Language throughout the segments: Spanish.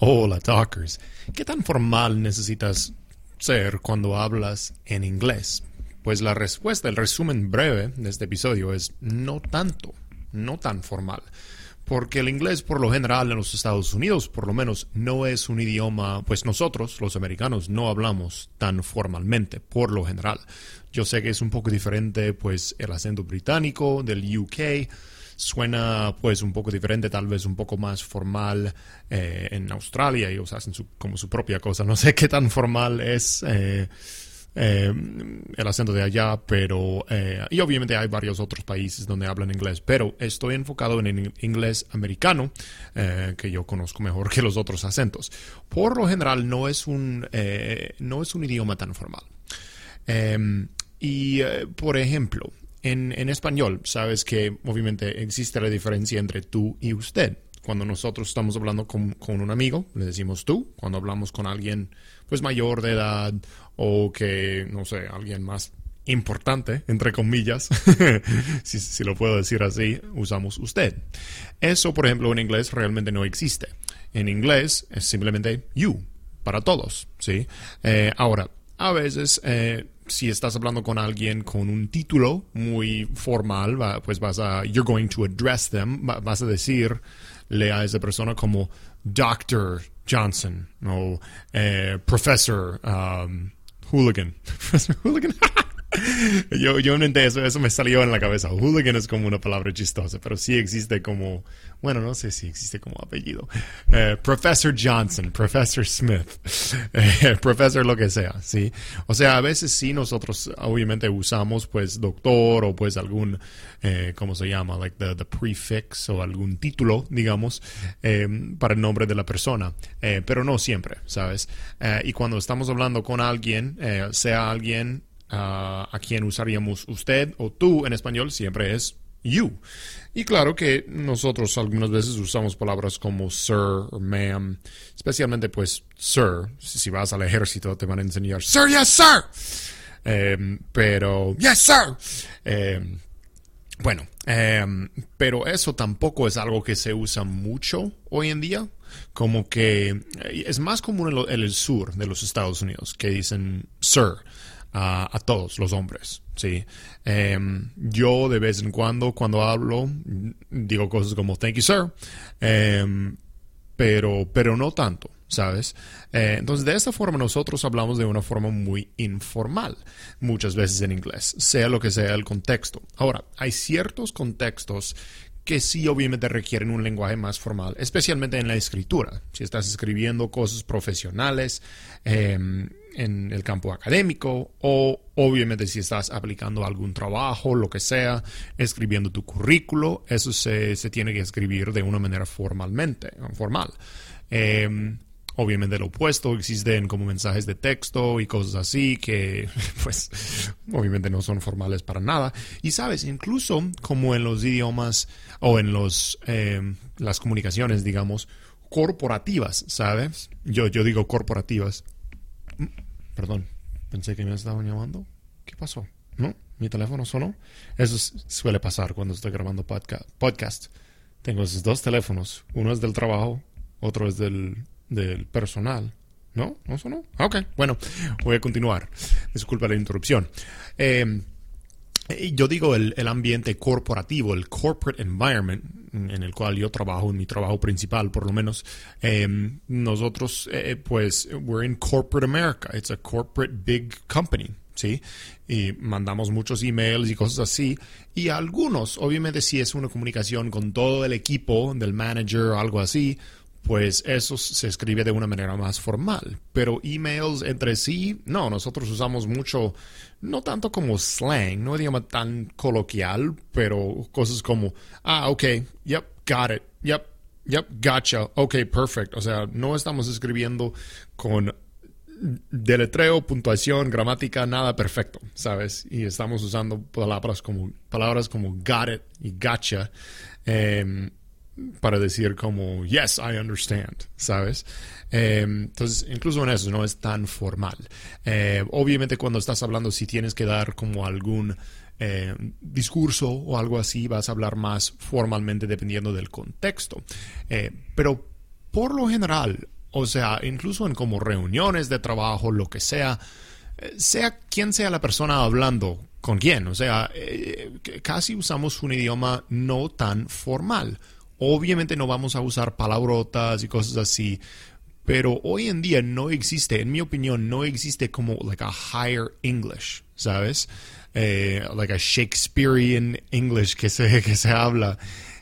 Hola, talkers. ¿Qué tan formal necesitas ser cuando hablas en inglés? Pues la respuesta, el resumen breve de este episodio es no tanto, no tan formal. Porque el inglés, por lo general, en los Estados Unidos, por lo menos, no es un idioma, pues nosotros, los americanos, no hablamos tan formalmente, por lo general. Yo sé que es un poco diferente, pues, el acento británico del UK, suena pues un poco diferente, tal vez un poco más formal eh, en Australia, ellos hacen su, como su propia cosa, no sé qué tan formal es eh, eh, el acento de allá, pero y obviamente hay varios otros países donde hablan inglés, pero estoy enfocado en el inglés americano, que yo conozco mejor que los otros acentos. Por lo general no es un, no es un idioma tan formal. y, por ejemplo, en, español, sabes que obviamente existe la diferencia entre tú y usted. Cuando nosotros estamos hablando con, un amigo, le decimos tú. Cuando hablamos con alguien pues mayor de edad o que, no sé, alguien más importante, entre comillas, si, si, lo puedo decir así, usamos usted. Eso, por ejemplo, en inglés realmente no existe. En inglés es simplemente you, para todos, ¿sí? Eh, ahora, a veces eh, si estás hablando con alguien con un título muy formal, pues vas a, you're going to address them, vas a decirle a esa persona como Dr. Johnson o eh, Professor um, Hooligan. Professor Hooligan. yo, yo entiendo eso, eso me salió en la cabeza. Hooligan es como una palabra chistosa, pero sí existe como, bueno, no sé si existe como apellido. Eh, Professor Johnson, Professor Smith, eh, Professor lo que sea, ¿sí? O sea, a veces sí nosotros obviamente usamos pues doctor o pues algún, eh, ¿cómo se llama? Like the, the prefix o algún título, digamos, eh, para el nombre de la persona, pero no siempre, ¿sabes? y cuando estamos hablando con alguien, sea alguien a quien usaríamos usted o tú en español siempre es you. Y claro que nosotros algunas veces usamos palabras como sir o ma'am, especialmente pues sir. Si vas al ejército te van a enseñar sir, yes, sir. Em, pero, yes, sir. Em, bueno, em, pero eso tampoco es algo que se usa mucho hoy en día. Como que eh, es más común en el sur de los Estados Unidos que dicen sir a, todos los hombres. ¿sí? Em, yo de vez en cuando, cuando hablo, digo cosas como thank you, sir, em, pero, pero no tanto. ¿Sabes? Eh, entonces, de esta forma nosotros hablamos de una forma muy informal, muchas veces en inglés, sea lo que sea el contexto. Ahora, hay ciertos contextos que sí obviamente requieren un lenguaje más formal, especialmente en la escritura. Si estás escribiendo cosas profesionales em, en el campo académico o obviamente si estás aplicando algún trabajo, lo que sea, escribiendo tu currículo, eso se, tiene que escribir de una manera formalmente, formal. Em, Obviamente lo opuesto, existen como mensajes de texto y cosas así que pues obviamente no son formales para nada. Y sabes, incluso como en los idiomas o en los, em, las comunicaciones, digamos, corporativas, ¿sabes? Yo, yo digo corporativas. Mm, perdón, pensé que me estaban llamando. ¿Qué pasó? ¿No? ¿Mi teléfono sonó? Eso suele pasar cuando estoy grabando podcast. Tengo esos dos teléfonos. Uno es del trabajo, otro es del del personal. ¿No? ¿No sonó? Ah, ok, bueno, voy a continuar. Disculpa la interrupción. Eh, yo digo el, ambiente corporativo, el corporate environment en el cual yo trabajo, en mi trabajo principal por lo menos. Eh, nosotros, eh, pues, we're in corporate America. It's a corporate big company. ¿sí? Y mandamos muchos emails y cosas así. Y algunos, obviamente, si es una comunicación con todo el equipo del manager o algo así, pues eso se escribe de una manera más formal. Pero emails entre sí, no, nosotros usamos mucho, no tanto como slang, no idioma tan coloquial, pero cosas como, ah, ok, yep, got it, yep, Yep, gotcha. Ok, perfect. O sea, no estamos escribiendo con deletreo, puntuación, gramática, nada perfecto, ¿sabes? Y estamos usando palabras como, palabras como got it y gotcha em, para decir como yes, I understand, ¿sabes? Em, entonces, incluso en eso no es tan formal. Eh, obviamente cuando estás hablando, si tienes que dar como algún eh, discurso o algo así, vas a hablar más formalmente dependiendo del contexto. Eh, pero por lo general, o sea, incluso en como reuniones de trabajo, lo que sea, eh, sea quien sea la persona hablando con quién, o sea, casi usamos un idioma no tan formal. Obviamente no vamos a usar palabrotas y cosas así, pero hoy en día no existe, en mi opinión, no existe como like a higher English, ¿sabes? Eh, like a Shakespearean English que se, que se habla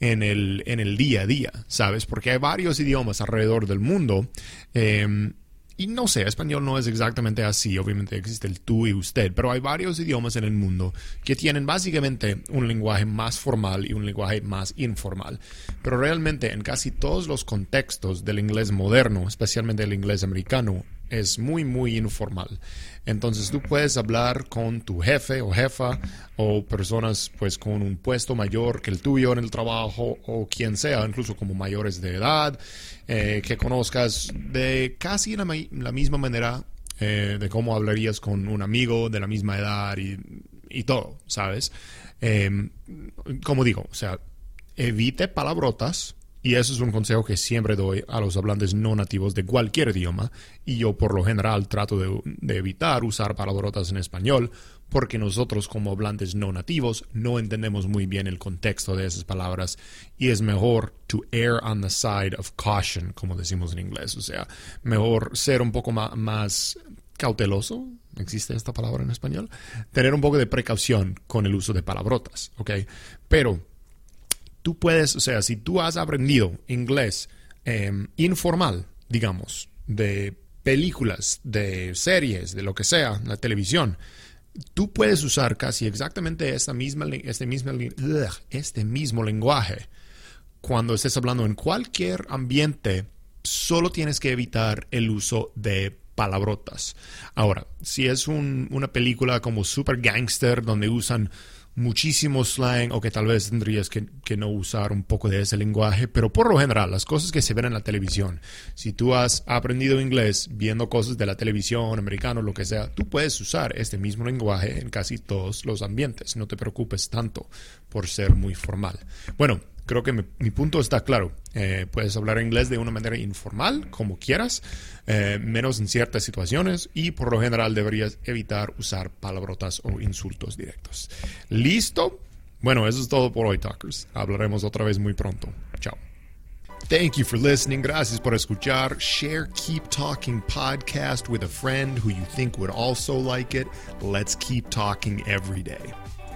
en el, en el día a día, ¿sabes? Porque hay varios idiomas alrededor del mundo. Em, y no sé, español no es exactamente así, obviamente existe el tú y usted, pero hay varios idiomas en el mundo que tienen básicamente un lenguaje más formal y un lenguaje más informal. Pero realmente en casi todos los contextos del inglés moderno, especialmente el inglés americano, es muy, muy informal. Entonces tú puedes hablar con tu jefe o jefa o personas pues con un puesto mayor que el tuyo en el trabajo o quien sea, incluso como mayores de edad, eh, que conozcas de casi la, la misma manera eh, de cómo hablarías con un amigo de la misma edad y, y todo, ¿sabes? Em, como digo, o sea, evite palabrotas y eso es un consejo que siempre doy a los hablantes no nativos de cualquier idioma. Y yo por lo general trato de, evitar usar palabrotas en español porque nosotros como hablantes no nativos no entendemos muy bien el contexto de esas palabras y es mejor to err on the side of caution, como decimos en inglés. O sea, mejor ser un poco más, más cauteloso, existe esta palabra en español, tener un poco de precaución con el uso de palabrotas, ¿ok? Pero puedes, o sea, si tú has aprendido inglés em, informal, digamos, de películas, de series, de lo que sea, la televisión, tú puedes usar casi exactamente esta misma, este, mismo, este mismo lenguaje cuando estés hablando en cualquier ambiente. Solo tienes que evitar el uso de palabrotas. Ahora, si es una película como Super Gangster, donde usan muchísimo slang o que tal vez tendrías que, no usar un poco de ese lenguaje, pero por lo general, las cosas que se ven en la televisión, si tú has aprendido inglés viendo cosas de la televisión, americano, lo que sea, tú puedes usar este mismo lenguaje en casi todos los ambientes. No te preocupes tanto por ser muy formal. Bueno, creo que mi, punto está claro. Eh, puedes hablar inglés de una manera informal, como quieras, eh, menos en ciertas situaciones y por lo general deberías evitar usar palabrotas o insultos directos. ¿Listo? Bueno, eso es todo por hoy, Talkers. Hablaremos otra vez muy pronto. Chao. Thank you for listening. Gracias por escuchar. Share Keep Talking podcast with a friend who you think would also like it. Let's keep talking every day.